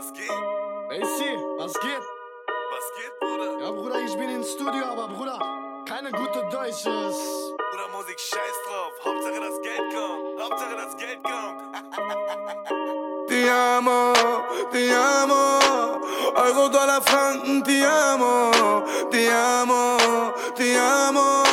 was geht? AC, was geht? Was geht, Bruder? Ja, Bruder, ich bin ins Studio, aber Bruder, keine gute Deutsch ist. Bruder, Musik, scheiß drauf. Hauptsache das Geld kommt. Hauptsache das Geld kommt. Ti amo, ti amo. Euro, Dollar, Franken, ti amo. Ti amo, ti amo.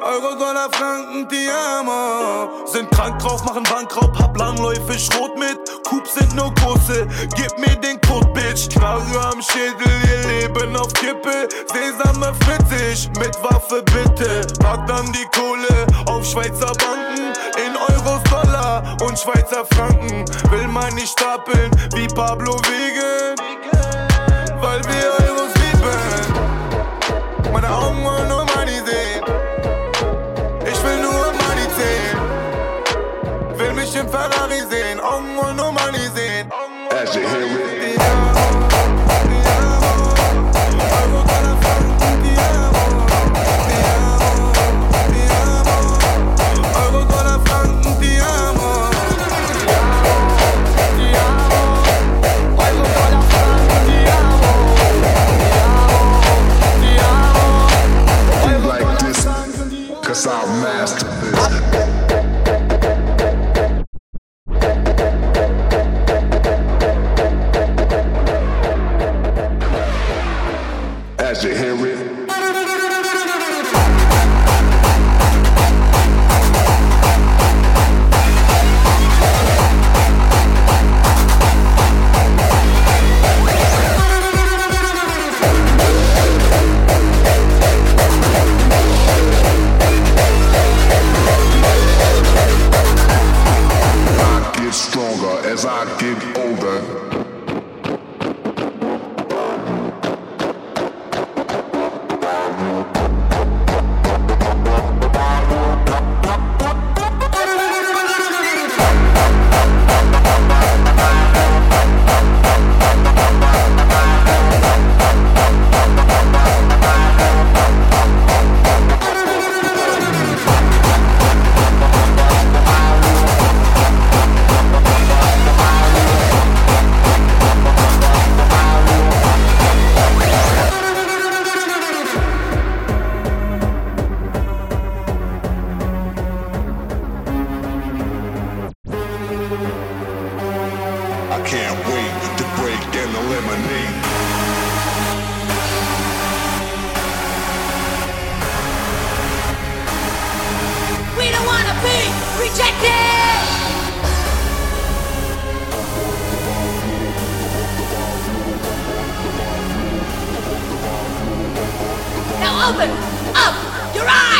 Euro, Dollar, Franken, ti amo. Sind krank drauf, machen Bankraub, hab Langläufe, Schrot mit. Coops sind nur große, gib mir den Code, Bitch. Knarre am Schädel, ihr Leben auf Kippe. Sesame fitzig, mit Waffe bitte. Pack dann die Kohle auf Schweizer Banken. In Euros, Dollar und Schweizer Franken. Will man nicht stapeln wie Pablo Wegen. Weil wir to hear it. Break and eliminate. We don't wanna be rejected! Now open up your eyes!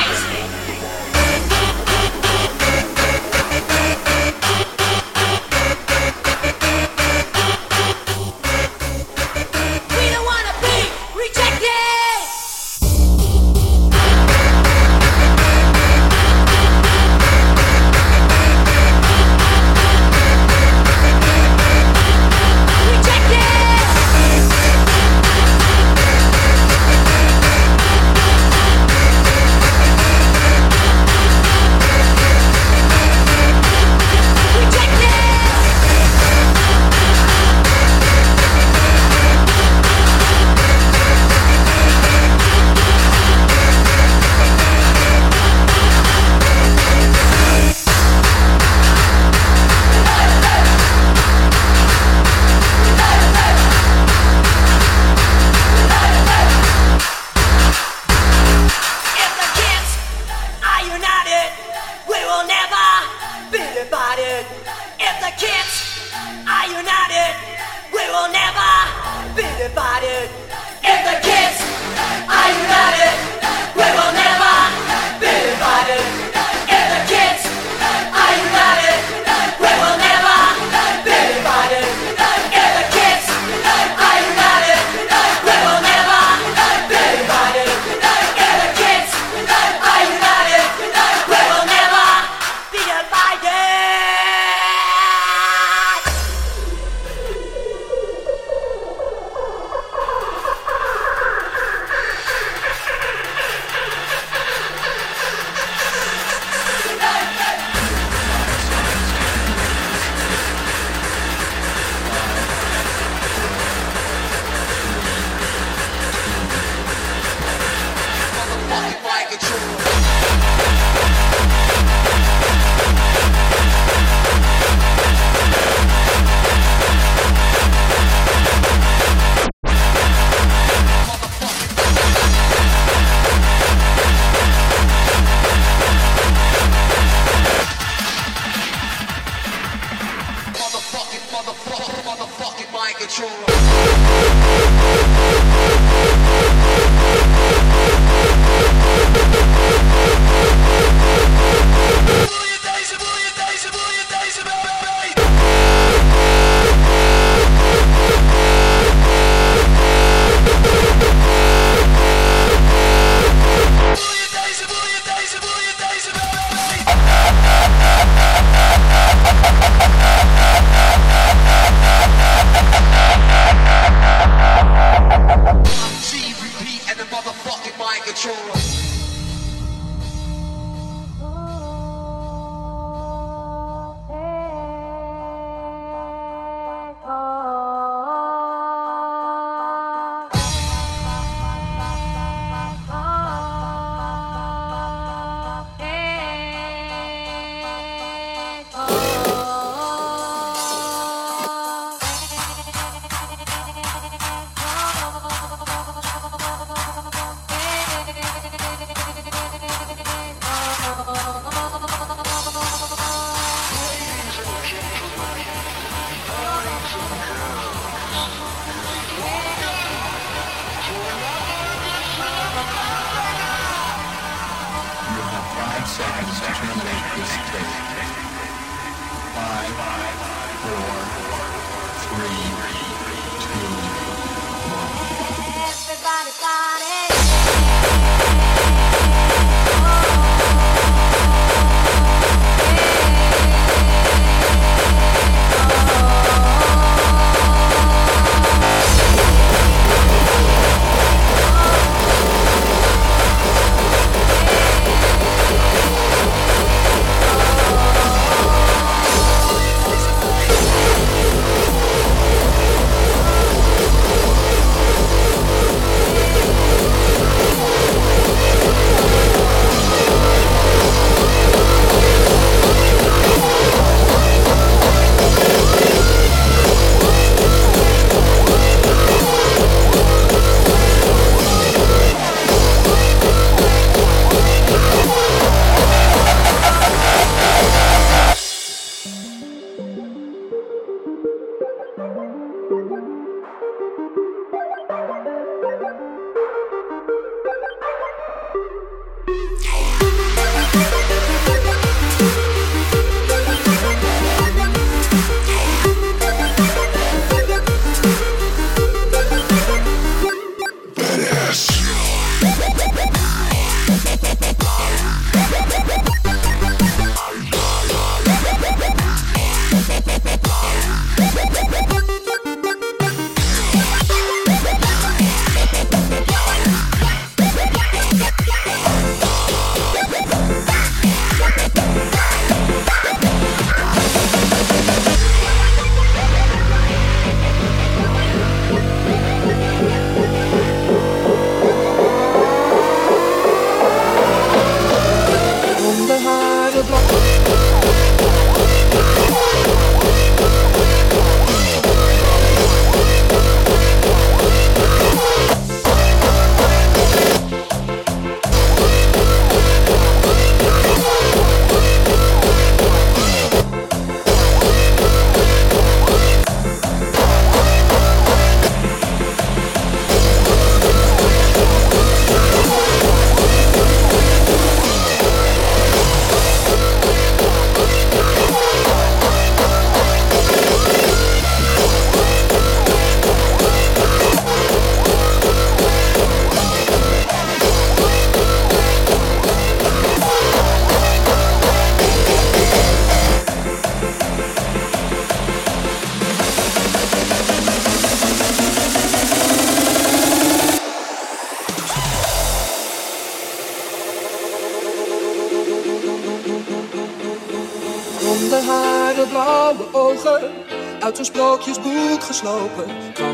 uitgeslopen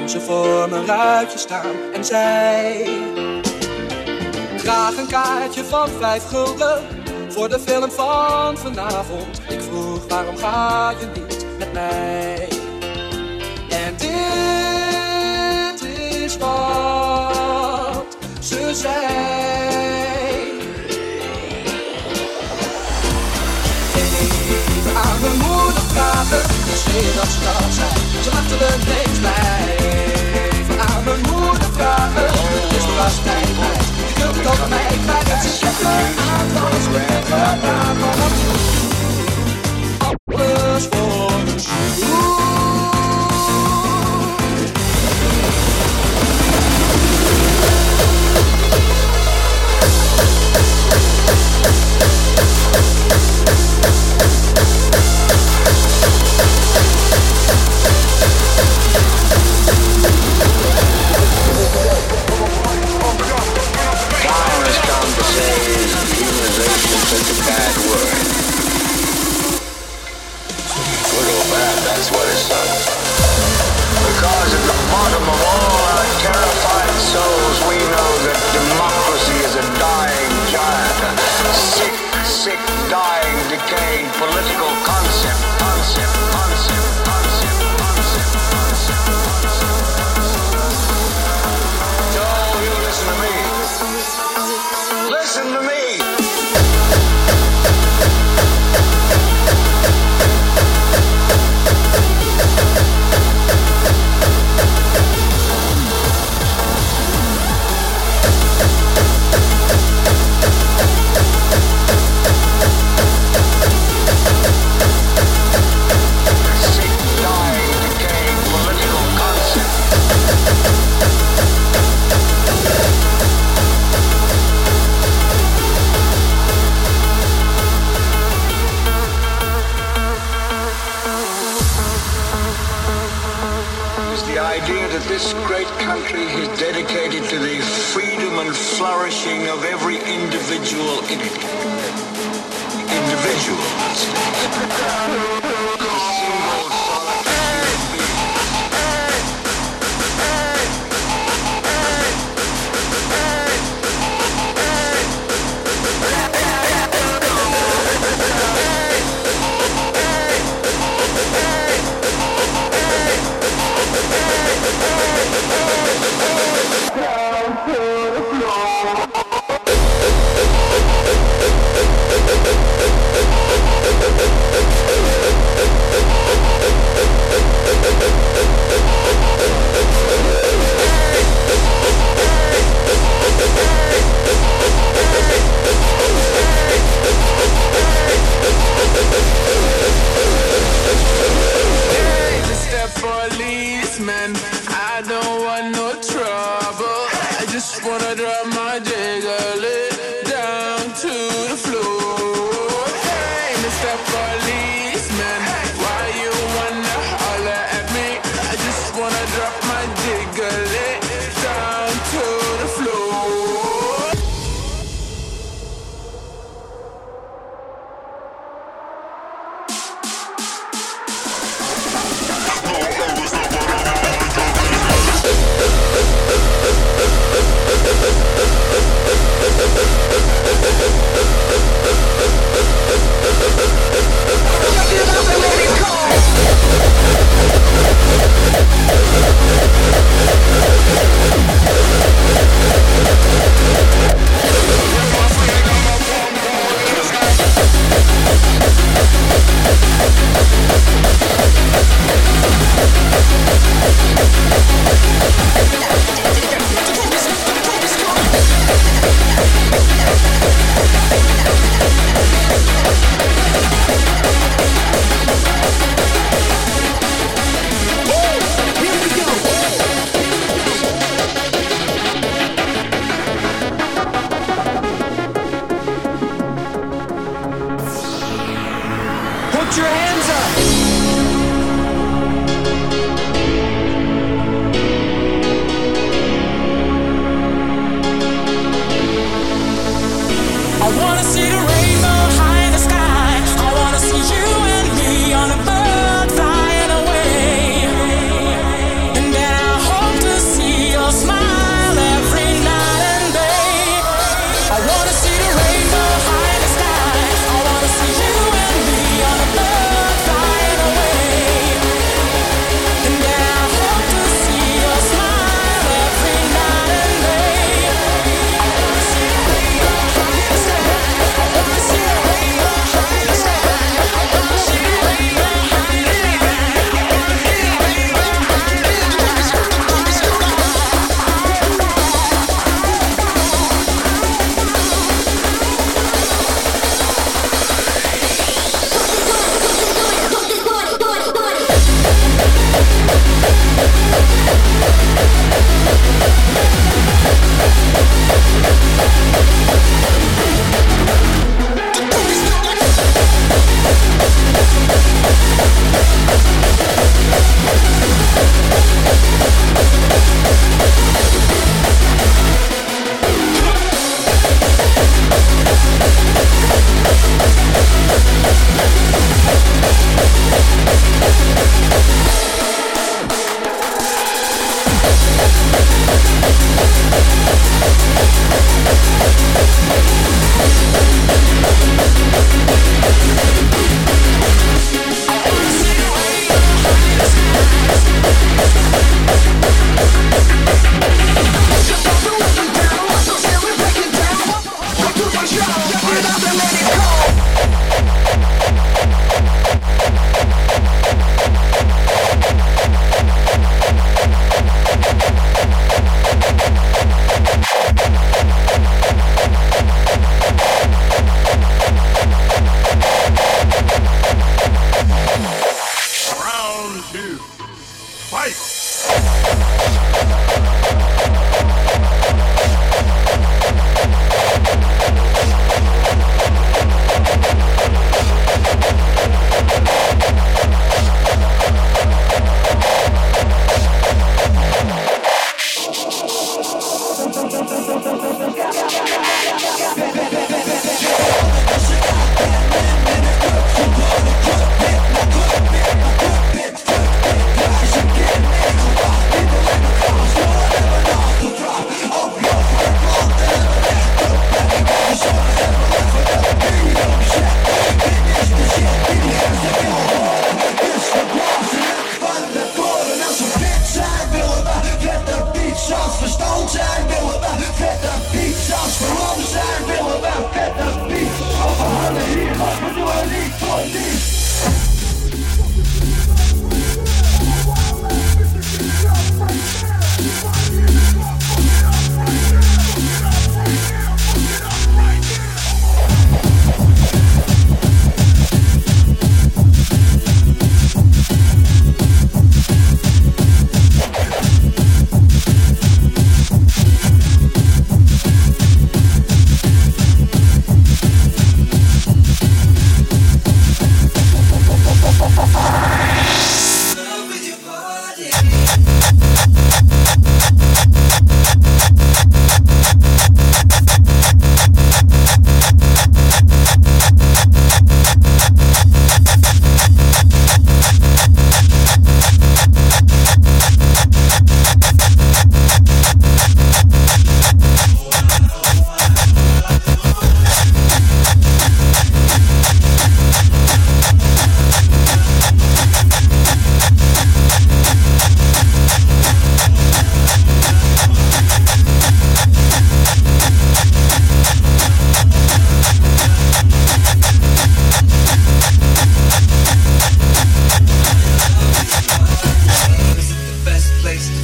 ze voor mijn ruitje staan en zei... Graag een kaartje van vijf gulden voor de film van vanavond. Ik vroeg waarom ga je niet met mij? En dit is wat ze zei. Even aan mijn moeder praten moeder dat ze dat zijn. Ze aan mijn moeder vragen, is pas mijn tijd. Je kunt het over mij aan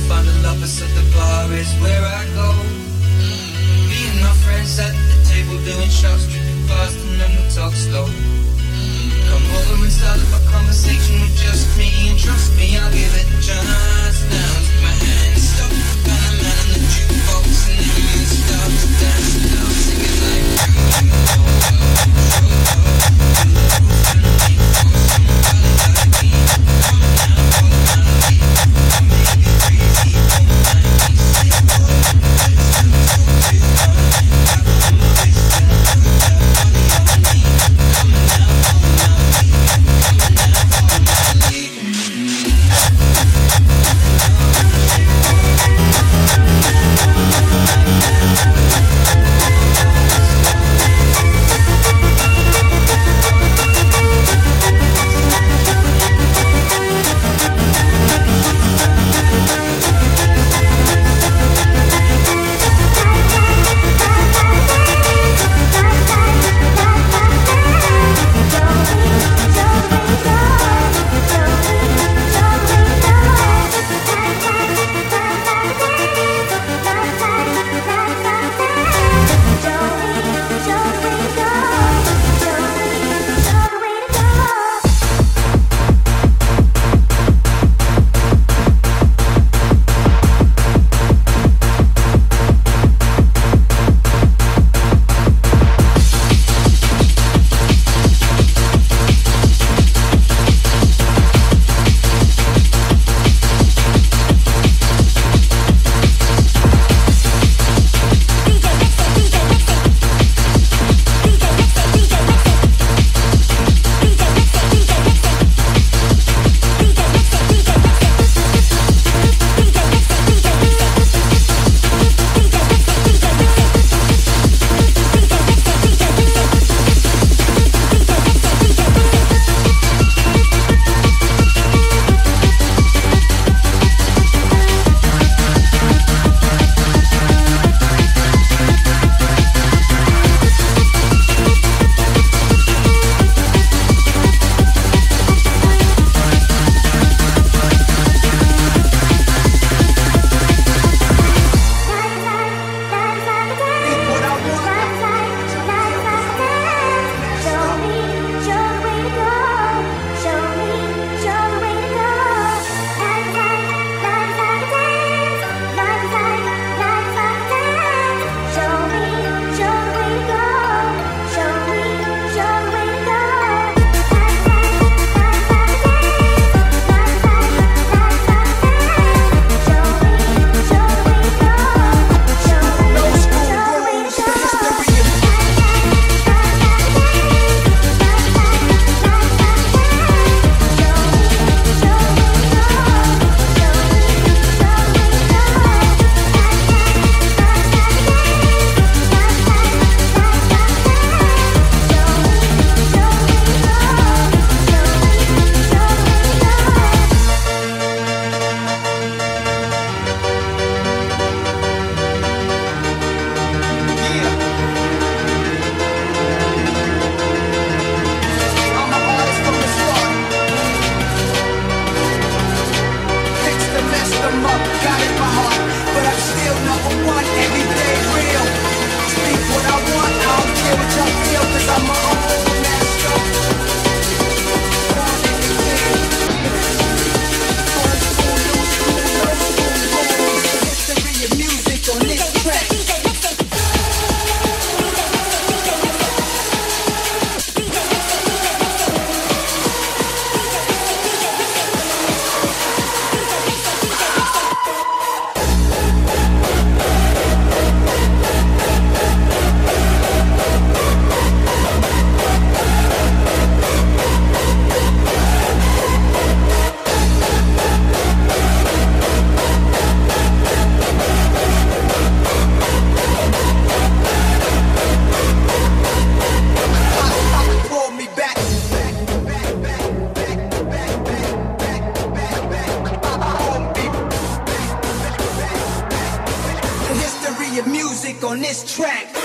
find a lover, so the bar is where I go. Me and my friends at the table doing shots, drinking fast, and then we talk slow. Come over and start up a conversation with just me, and trust me, I'll give it just now. Take my hand, stop.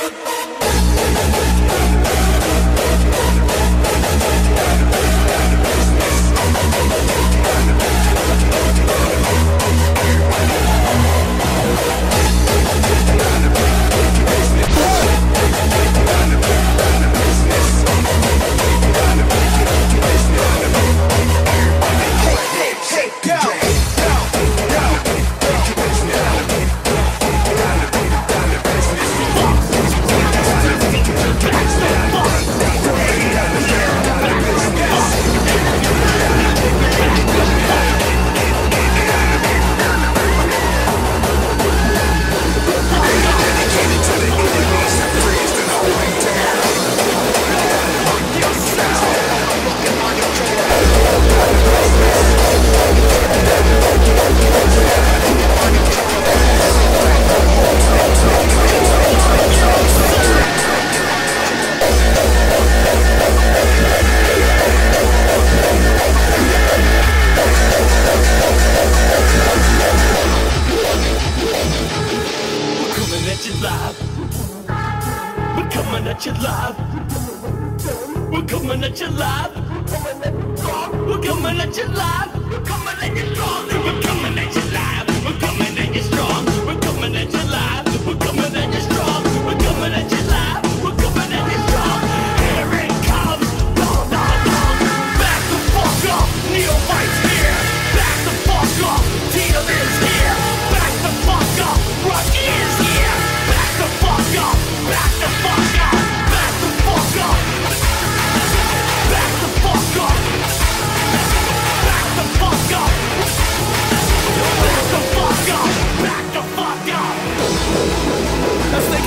Good.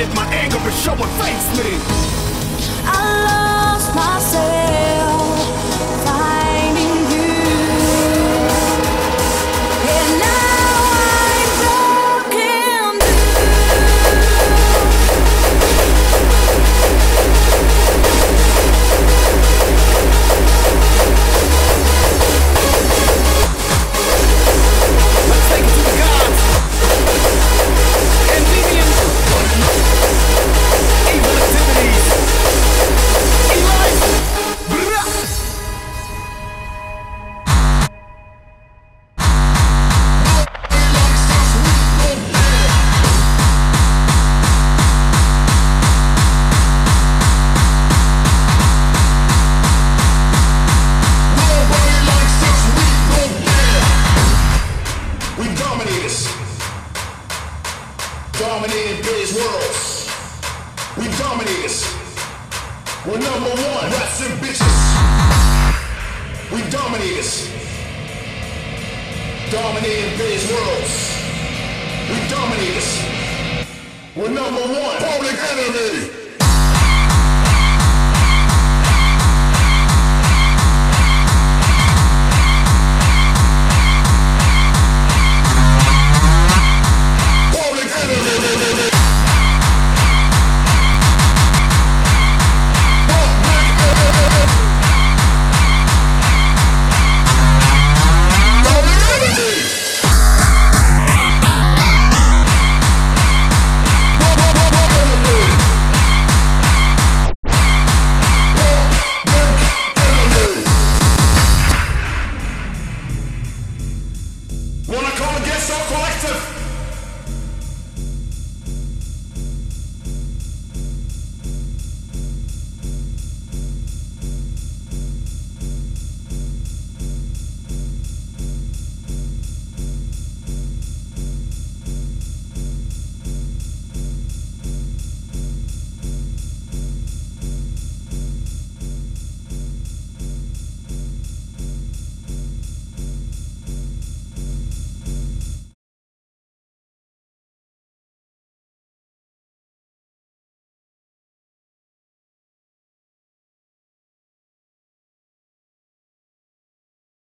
if my anger is showing face.